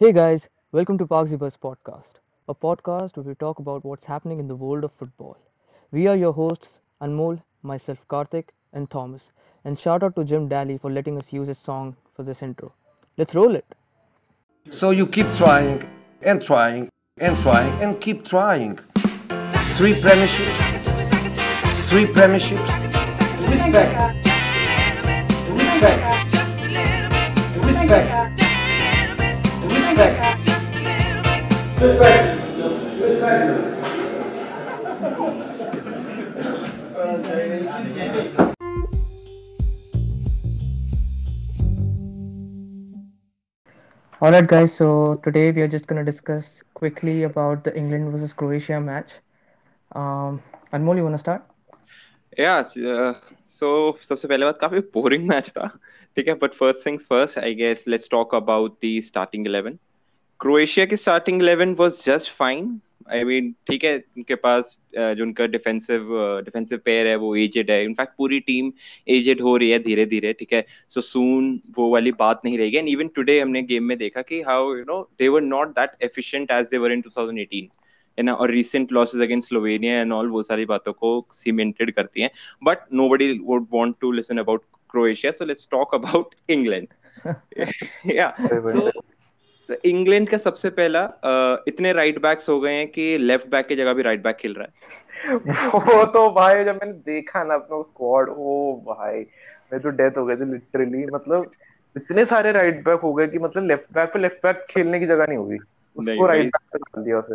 Hey guys, welcome to Parksy podcast, a podcast where we talk about what's happening in the world of football. We are your hosts, Anmol, myself Karthik, and Thomas. And shout out to Jim Daly for letting us use his song for this intro. Let's roll it. So you keep trying and trying and trying and keep trying. Three premierships. Three premierships. Respect. Respect. Respect. Respect. Respect. Alright, guys, so today we are just going to discuss quickly about the England versus Croatia match. Um, Anmol, you want to start? Yeah, uh, so सबसे पहले बात काफी boring match था ठीक है but first things first I guess let's talk about the starting 11 Croatia की starting 11 was just fine I mean ठीक है उनके पास जो उनका डिफेंसिव डिफेंसिव पेयर है वो एजेड है। इनफैक्ट पूरी टीम एजेड हो रही है धीरे धीरे ठीक है? सो सून वो वाली बात नहीं रहेगी। एंड इवन टुडे हमने गेम में देखा कि how you know they were not that efficient as they were in 2018 है ना? और recent losses against Slovenia and all वो सारी बातों को सीमेंटेड करती हैं। But nobody would want to listen about Croatia so let's talk about England या सो इंग्लैंड का सबसे पहला इतने राइट बैक्स हो गए हैं कि लेफ़्ट बैक की जगह भी राइट बैक खेल रहा है। वो तो भाई जब मैंने देखा ना अपना स्क्वाड ओ भाई मैं तो डेथ हो गई थी लिटरली मतलब इतने सारे राइट बैक हो गए कि मतलब लेफ़्ट बैक पे लेफ़्ट बैक खेलने की जगह नहीं होगी। उसको राइट बैक पे डाल दिया उसे।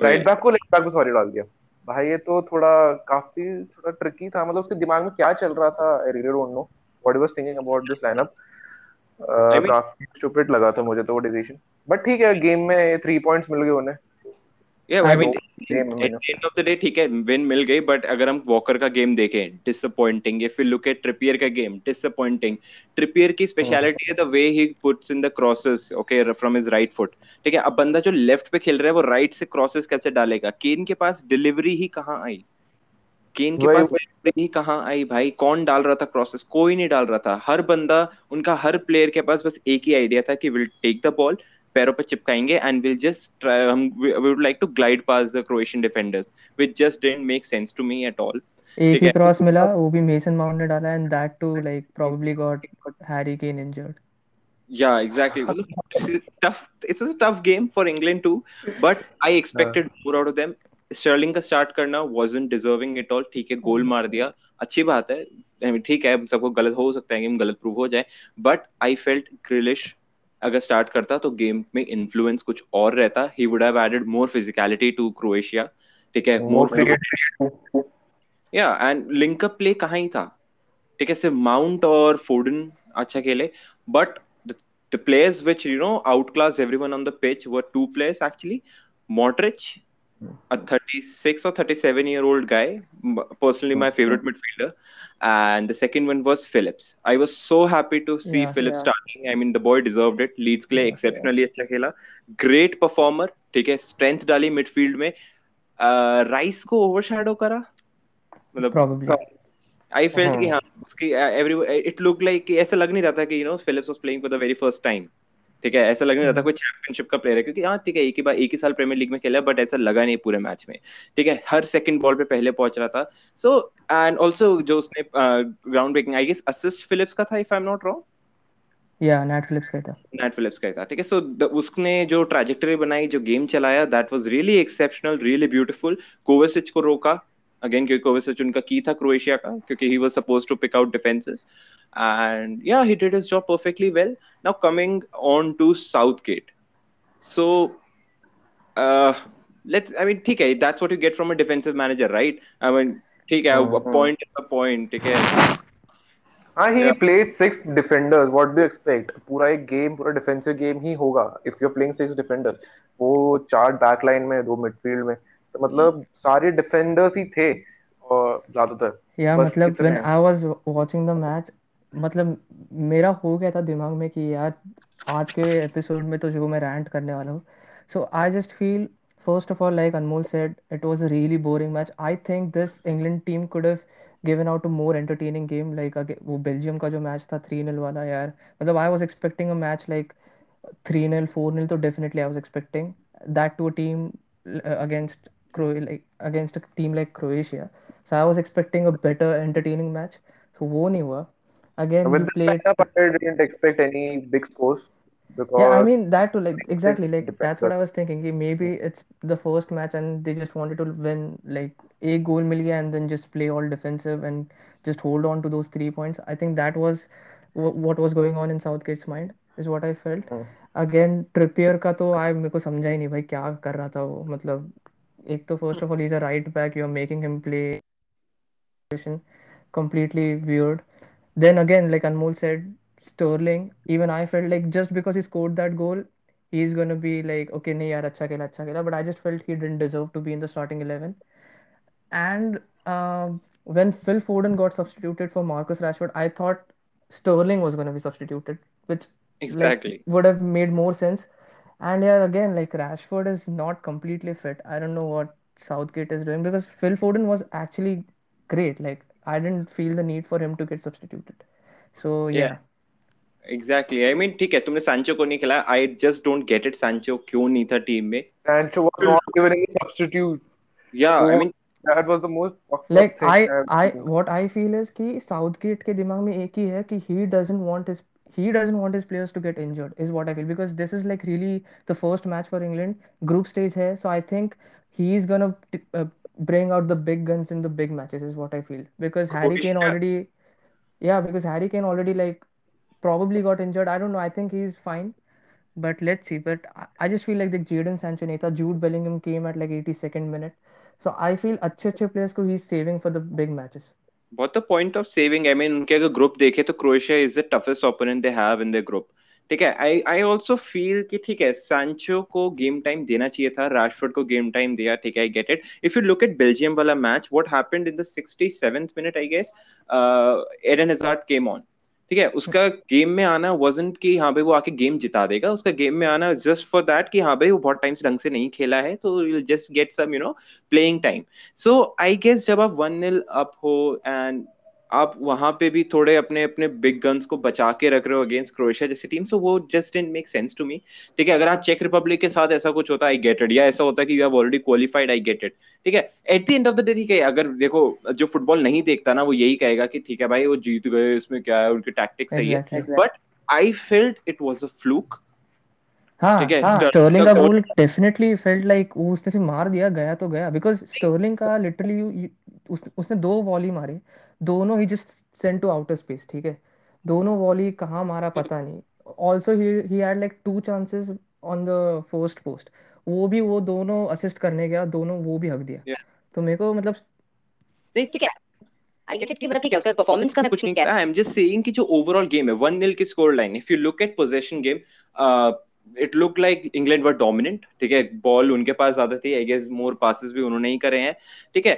राइट बैक को लेफ़्ट बैक पे सॉरी डाल दिया। भाई ये तो थोड़ा काफ़ी थोड़ा ट्रिकी था। मतलब उसके दिमाग में क्या चल रहा था? I really don't know what he was thinking about this lineup काफ़ी स्टूपिड लगा था मुझे तो वो डिसीज़न बट ठीक है गेम में थ्री पॉइंट्स मिल गए उन्हें. ठीक है विन मिल गई बट अगर हम वॉकर का गेम देखें disappointing if you look at Trippier का गेम डिसअपॉइंटिंग ट्रिपियर की स्पेशलिटी है the way he puts in the crosses okay from his right foot ठीक है अब बंदा जो लेफ़्ट पे खेल रहा है वो राइट से क्रॉसेस कैसे डालेगा? केन के पास डिलीवरी ही कहाँ आई? केन के पास ही कहाँ आई भाई? कौन डाल रहा था क्रॉसेस कोई नहीं डाल रहा था। हर बंदा उनका हर प्लेयर के पास बस एक ही आइडिया था कि विल टेक द बॉल पैरों पर चिपकाएँगे एंड विल जस्ट हम we would like to glide past the Croatian defenders which just didn't make sense to me at all एक ही क्रॉस मिला वो भी मेसन माउंट ने डाला and that to like probably got Harry Kane injured Yeah, exactly. tough. It's a tough game for England too, but I expected uh, more out of them. Sterling का start करना wasn't deserving at all. ठीक है गोल मार दिया। अच्छी बात है। ठीक है सबको गलत हो सकता है गेम गलत प्रूव हो जाए बट आई फेल्ट ग्रिलिश अगर स्टार्ट करता तो गेम में इन्फ्लुएंस कुछ और रहता। He would have added more physicality to Croatia ठीक है मोर या एंड लिंक अप प्ले कहाँ ही था। ठीक है सिर्फ़ माउंट और फोर्डन अच्छा खेले but the players which you know outclass everyone on the pitch were two players actually Modric a 36 or 37 year old guy personally my favorite midfielder and the second one was Phillips. I was so happy to see yeah, Phillips yeah. starting. I mean, the boy deserved it. Leeds के लिए exceptionally अच्छा खेला. Great performer. ठीक है strength डाली midfield में. Rice uh, को overshadow करा. मतलब probably. I felt कि हाँ उसकी every it looked like ऐसा लग नहीं रहा था कि you know Phillips was playing for the very first time. ठीक है ऐसा लगने रहा था कोई चैंपियनशिप का प्लेयर है क्योंकि हाँ ठीक है एक ही बार एक ही साल प्रीमियर लीग में खेला बट ऐसा लगा नहीं पूरे मैच में ठीक है हर सेकंड बॉल पे पहले पहुँच रहा था। सो एंड ऑल्सो जो उसने ground breaking I guess assist Phillips का था if I am not wrong या नेट फिलिप्स का था। नेट फिलिप्स का था ठीक है सो उसने जो ट्रैजेक्टरी बनाई जो गेम चलाया that was really exceptional really beautiful Kovacic को रोका अगेन क्योंकि उनका की था क्रोएशिया का क्योंकि he was supposed to pick out defences and या he did his job perfectly well now coming on to Southgate so let's I mean ठीक है that's what you get from a defensive manager right I mean ठीक है uh-huh. Point point ठीक है? हाँ he played six defenders what do expect पूरा एक game पूरा डिफेंसिव गेम ही होगा if you are playing six defenders वो चार बैक लाइन में दो मिडफील्ड में. तो मतलब सारे डिफेंडर्स ही थे और ज़्यादातर। या मतलब when I was watching the match मतलब मेरा हो गया था दिमाग में कि यार आज के एपिसोड में तो जो मैं रैंट करने वाला हूँ। So I just feel first of all like Anmol said it was a really boring match I think this England team could have given out a more entertaining game like वो Belgium का जो match था three nil वाला यार। मतलब I was expecting a match like three nil four nil तो definitely I was expecting that to a team against Cro like against a team like Croatia so I was expecting a better entertaining match so वो नहीं हुआ again With you this played lineup, I didn't expect any big scores Yeah, I because mean that too, like it's exactly, like that's what defender. I was thinking. कि Maybe it's the first match and they just wanted to win. Like एक goal मिल गया and then just play all defensive and just hold on to those three points. I think that was wh- what was going on in Southgate's mind, is what I felt. Hmm. Again, Trippier का तो I मेरे को समझा ही नहीं भाई क्या कर रहा था वो मतलब एक तो first of all he's a right back. You're making him play position completely weird. Then again, like Anmol said, Sterling, even I felt like just because he scored that goal, he's gonna be like, okay, nahi yaar, acha khela, acha khela. But I just felt he didn't deserve to be in the starting 11. And um, when Phil Foden got substituted for Marcus Rashford, I thought Sterling was gonna be substituted, which like Exactly. would have made more sense. And yeah, again, like Rashford is not completely fit. I don't know what Southgate is doing because Phil Foden was actually great. Like I didn't feel the need for him to get substituted. So Yeah. yeah, exactly I mean ठीक है तुमने Sancho को नहीं खिलाया I just don't get it Sancho क्यों नहीं था team में Sancho was not even a substitute. या I So mean that was the most fucked up like thing I I've I seen. what I feel is कि Southgate के दिमाग में एक ही है कि he doesn't want his he doesn't want his players to get injured is what i feel because this is like really the first match for england. Group stage here so i think he's gonna uh, bring out the big guns in the big matches is what i feel. Because harry kane yeah. already yeah because harry kane already like probably got injured. I don't know i think he's fine but let's see. But i, I just feel like the jaden sancho neta jude bellingham came at like 82nd minute. So i feel achhe achhe players ko he's saving for the big matches. The point of saving? I mean, उनके अगर group देखे तो Croatia is the toughest opponent they have in the group ठीक है आई I also feel कि ठीक है सांचो को गेम टाइम देना चाहिए था राशफोर्ड को गेम टाइम दिया, ठीक है I get it if you look at Belgium वाला match what happened in the 67th minute I guess Eden Hazard came on ठीक है, उसका गेम में आना वजेंट कि हाँ भाई वो आके गेम जिता देगा, उसका गेम में आना जस्ट फॉर दैट कि हाँ भाई वो बहुत टाइम से ढंग से नहीं खेला है तो just get some you know playing time so I guess जब आप वन नील अप हो एंड आप वहाँ पे भी थोड़े अपने अपने बिग गन्स को बचा के रख रहे हो अगेंस्ट क्रोएशिया जैसी टीम सो वो just didn't make sense to me ठीक है अगर आज चेक रिपब्लिक के साथ ऐसा कुछ होता आई गेट इट या ऐसा होता है कि you have already qualified I get it ठीक है at the end of the day ठीक है अगर देखो जो फुटबॉल नहीं देखता ना वो यही कहेगा कि ठीक है भाई वो जीत गए इसमें क्या है उनकी टैक्टिक्स सही है. But I felt it was a fluke हाँ हाँ स्टर्लिंग का का गोल डेफिनेटली फेल्ट लाइक उसने से मार दिया गया तो गया. बिकॉज़ स्टर्लिंग का लिटरली उस, उसने दो वॉली मारे। दोनों ही just sent to outer space ठीक है? दोनों वॉली कहाँ मारा पता नहीं। Also he he had like two chances on the first post वो भी वो दोनों असिस्ट करने गया दोनों वो भी हक दिया। Yeah. तो मेरे को मतलब ठीक है। आई गेट इट कि मतलब ठीक है उसका परफॉर्मेंस का मैं कुछ कुछ नहीं नहीं कह कह रहा आई एम जस्ट सेइंग कि जो ओवरऑल गेम है वन नील की score line if you look at position game it look like England were dominant ठीक है? बॉल उनके पास ज़्यादा थी आई गेस मोर पासेस भी उन्होंने ही करे हैं ठीक है?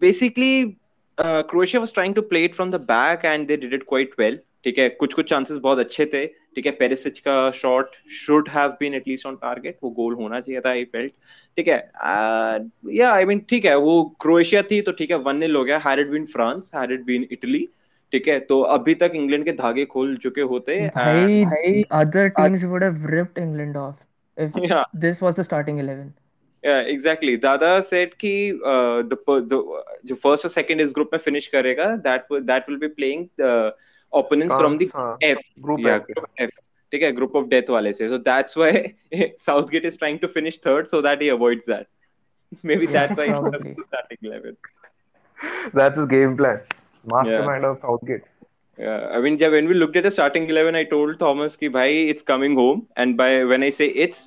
Basically Croatia was trying to play it from the back and they did it quite well ठीक है कुछ कुछ चांसेस बहुत अच्छे थे। ठीक है पेरिसिच का shot should have been at least on target वो गोल होना चाहिए था आई फेल्ट ठीक है या आई मीन ठीक है वो क्रोएशिया थी तो ठीक है वन नील हो गया। Had been France had been Italy ठीक है तो अभी तक इंग्लैंड के धागे खोल चुके होते भाई other teams would have ripped England off if Yeah. this was the starting 11 exactly दादा सेट की जो फ़र्स्ट और सेकंड इस ग्रुप में फिनिश करेगा that that will be playing opponents from the F group F ठीक है? ग्रुप ऑफ़ डेथ वाले से. So that's why Southgate is trying to finish third so that he avoids that maybe that's why starting level that's his game plan mastermind of Southgate Yeah, I mean, yeah, when we looked at the starting 11, I told Thomas that, "Bhai, it's coming home." And by when I say it's,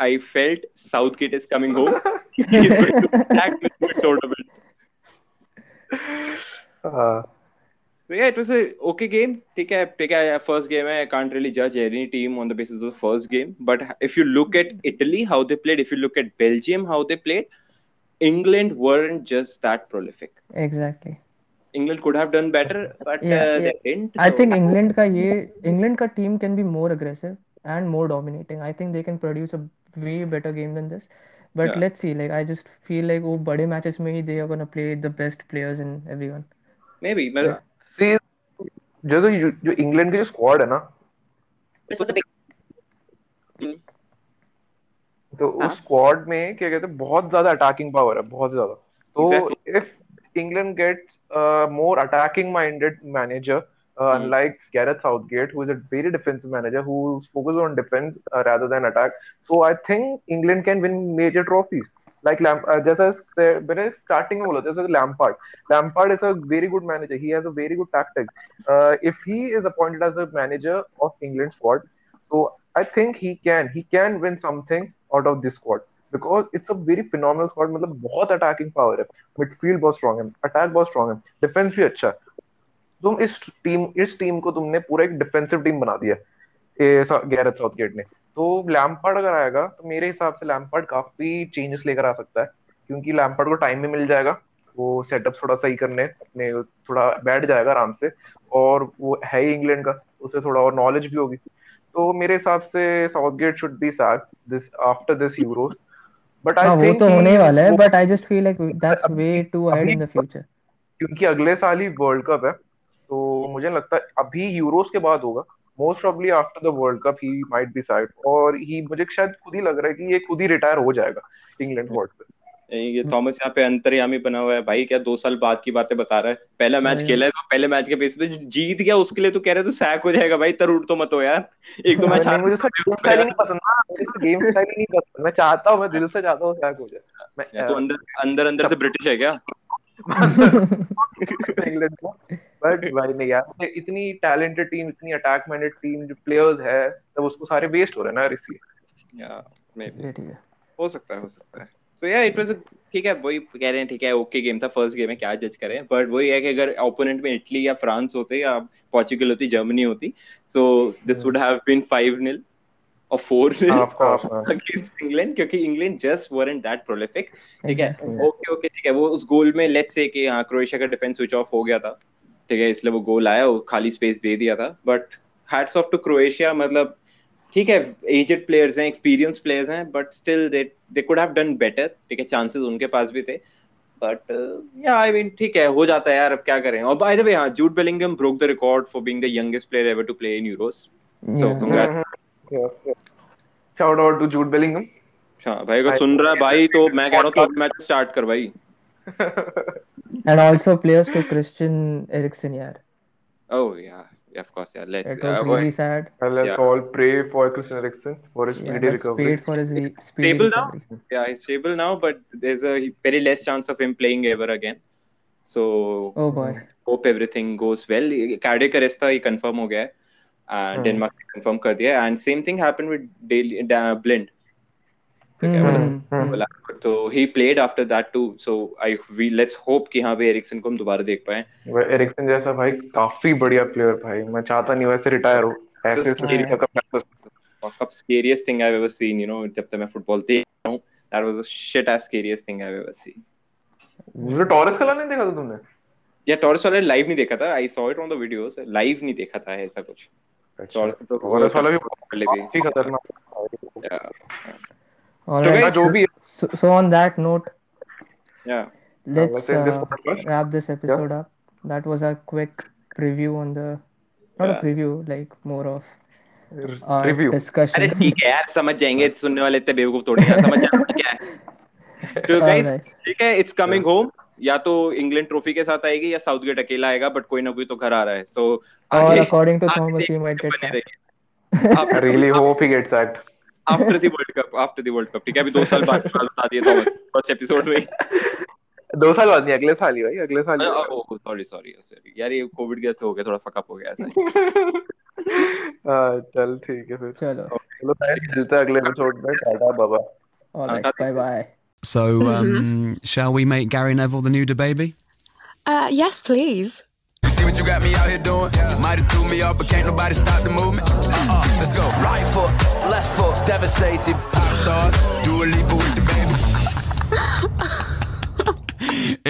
I felt Southgate is coming home. He's going to tournament. Uh, so yeah, it was a okay game. Take a take a first game. I can't really judge any team on the basis of the first game. But if you look at Italy, how they played, if you look at Belgium, how they played, England weren't just that prolific. Exactly. England could have done better, but yeah, uh, yeah. they didn't. So. I think England ka ye England ka team can be more aggressive and more dominating. I think they can produce a way better game than this. But Yeah. let's see. Like I just feel like वो बड़े matches में they are gonna play the best players and everyone. maybe. मतलब see, जो जो जो England की जो squad है ना दिस वाज अ बिग तो हाँ। उस स्क्वाड में क्या कहते हैं बहुत ज़्यादा अटैकिंग पावर है बहुत ज़्यादा तो if England gets more attacking minded manager Hmm. unlike Gareth Southgate, who is a very defensive manager who focuses on defense uh, rather than attack. So I think England can win major trophies. Like Lam- uh, जैसा से- मैंने starting में बोला जैसे Lampard. Lampard is a very good manager. He has a very good tactics. Uh, if he is appointed as a manager of England squad, so I think he can he can win something out of this squad because it's a very phenomenal squad. मतलब बहुत attacking power है. Midfield बहुत strong है. Attack बहुत strong है. Defense भी अच्छा है. तुम इस टीम इस टीम को तुमने पूरा एक डिफेंसिव टीम बना दिया गैरेथ साउथगेट ने। तो लैम्पार्ड अगर आएगा तो मेरे हिसाब से लैम्पार्ड काफ़ी चेंजेस लेकर आ सकता है क्योंकि लैम्पार्ड को टाइम भी मिल जाएगा वो सेटअप थोड़ा सही करने अपने थोड़ा बैठ जाएगा आराम से और वो है ही इंग्लैंड का उसे थोड़ा और नॉलेज भी होगी। तो मेरे हिसाब से Southgate should be sack this after this Euros but I वो तो होने वाला है but I just feel like that's way too ahead in the future क्योंकि अगले साल ही वर्ल्ड कप है तो मुझे लगता है अभी यूरोस के बाद होगा। Most probably after the world cup he might be side और ही मुझे शायद खुद ही लग रहा है कि ये खुद ही रिटायर हो जाएगा इंग्लैंड स्क्वाड से ये थॉमस यहाँ पे अंतर्यामी बना हुआ है। भाई क्या दो साल बाद की बातें बता रहा है। पहला मैच खेला है तो पहले मैच के बेस पे जीत गया उसके लिए तो कह रहे तो सैक हो जाएगा। भाई तर उठ तो मत हो यार। एक दो मैच नहीं, मुझे उसका गेम स्टाइल नहीं पसंद ना। मुझे गेम स्टाइल ही नहीं पसंद। मैं चाहता हूँ मैं दिल से चाहता हूँ सैक हो जाए। तो अंदर अंदर अंदर से ब्रिटिश है क्या? इंग्लैंड को। बट भाई नहीं यार इतनी टैलेंटेड टीम इतनी अटैक माइंडेड टीम जो प्लेयर्स है तब उसको सारे वेस्ट हो रहे ना इसलिए। या. ये ठीक है हो सकता है हो सकता है। तो यार इट वाज ठीक है वही कह रहे हैं ठीक है ओके गेम था फ़र्स्ट गेम है क्या जज करें? बट वही है कि अगर ओपोनेंट में इटली या फ्रांस होते या पोर्चुगल होती जर्मनी होती so this would have been 5 nil और 4 nil course, हाँ। अगेंस्ट इंग्लैंड क्योंकि England just weren't that prolific ठीक है? ओके ओके ठीक है वो उस गोल में लेट्स से कि हाँ क्रोएशिया का डिफेंस स्विच ऑफ़ हो गया था। ठीक है इसलिए वो गोल आया वो खाली स्पेस दे दिया था। But hats off to Croatia मतलब ठीक है एजेड प्लेयर्स हैं एक्सपीरियंस प्लेयर्स हैं but still they they could have done better ठीक है चांसेस उनके पास भी थे। बट या आई मीन ठीक है हो जाता है यार अब क्या करें। और बाय द वे हाँ Jude Bellingham broke the record for being the youngest player ever to play in Euros Yeah. congrats. Shout out to Jude Bellingham हाँ भाई अगर सुन रहा है भाई तो मैं कह रहा हूँ तो मैच स्टार्ट कर भाई। And also players to Christian Eriksen यार. Oh yeah, yeah, of course, yeah. Let's. It was uh, really sad. Well, let's Yeah. all pray for Christian Eriksen for his Yeah, speedy let's recovery. wait for his re- speedy stable now? recovery. yeah, he's stable now, but there's a very less chance of him playing ever again. So Oh boy. hope everything goes well. Cardiac arrest था ये confirm हो गया है. And Hmm. Denmark ने confirm कर दिया है. And same thing happened with है, hmm, Hmm. बोला तो he played after that too. So I we let's hope कि हाँ भाई एरिक्सन को हम दोबारा देख पाए. एरिक्सन जैसा भाई काफ़ी बढ़िया प्लेयर भाई मैं चाहता नहीं वैसे रिटायर हो ऐसे Fuck up scariest thing I've ever seen. You know जब तक मैं फुटबॉल देख रहा हूँ. That was the shit as scariest thing I've ever seen. मुझे टॉरस का नहीं देखा था तुमने या टॉरस वाला लाइव नहीं देखा था I saw it on the videos live नहीं देखा था ऐसा कुछ टॉरस तो टॉरस वाला भी काफ़ी खतरनाक या All So right. guys, जो भी So, so on that note, या let's let's end this uh, wrap this episode yeah. up. That was a quick preview on the, not yeah. a preview, like more of review अरे ठीक है यार समझ जाएँगे सुनने वाले इतने बेवकूफ़ थोड़ी हैं समझ जाएँगे क्या है तो गाइस ठीक है इट्स कमिंग होम या तो इंग्लैंड ट्रॉफी के साथ आएगी या साउथगेट अकेला आएगा बट कोई ना कोई तो घर आ रहा है so Or according to Thomas, he might get sacked. Really hope he gets sacked After the world cup after the world cup ठीक है अभी दो साल बाद साल बता दिए थॉमस फर्स्ट एपिसोड में दो साल बाद नहीं अगले साल ही भाई अगले साल ही ओह सॉरी सॉरी सॉरी यार ये कोविड कैसे हो गया थोड़ा फकअप हो गया ऐसा ही। हाँ, चल ठीक है फिर चलो. चलो guys, मिलते हैं अगले एपिसोड में टाटा बाबा All right. Bye bye. So, um, shall we make Gary Neville the new baby? Uh, yes, please. See what you got me out here doing? Might have threw me off, but can't nobody stop the movement. Uh-uh, let's go. Right foot, left foot, devastated. Pop stars, do a leap with the.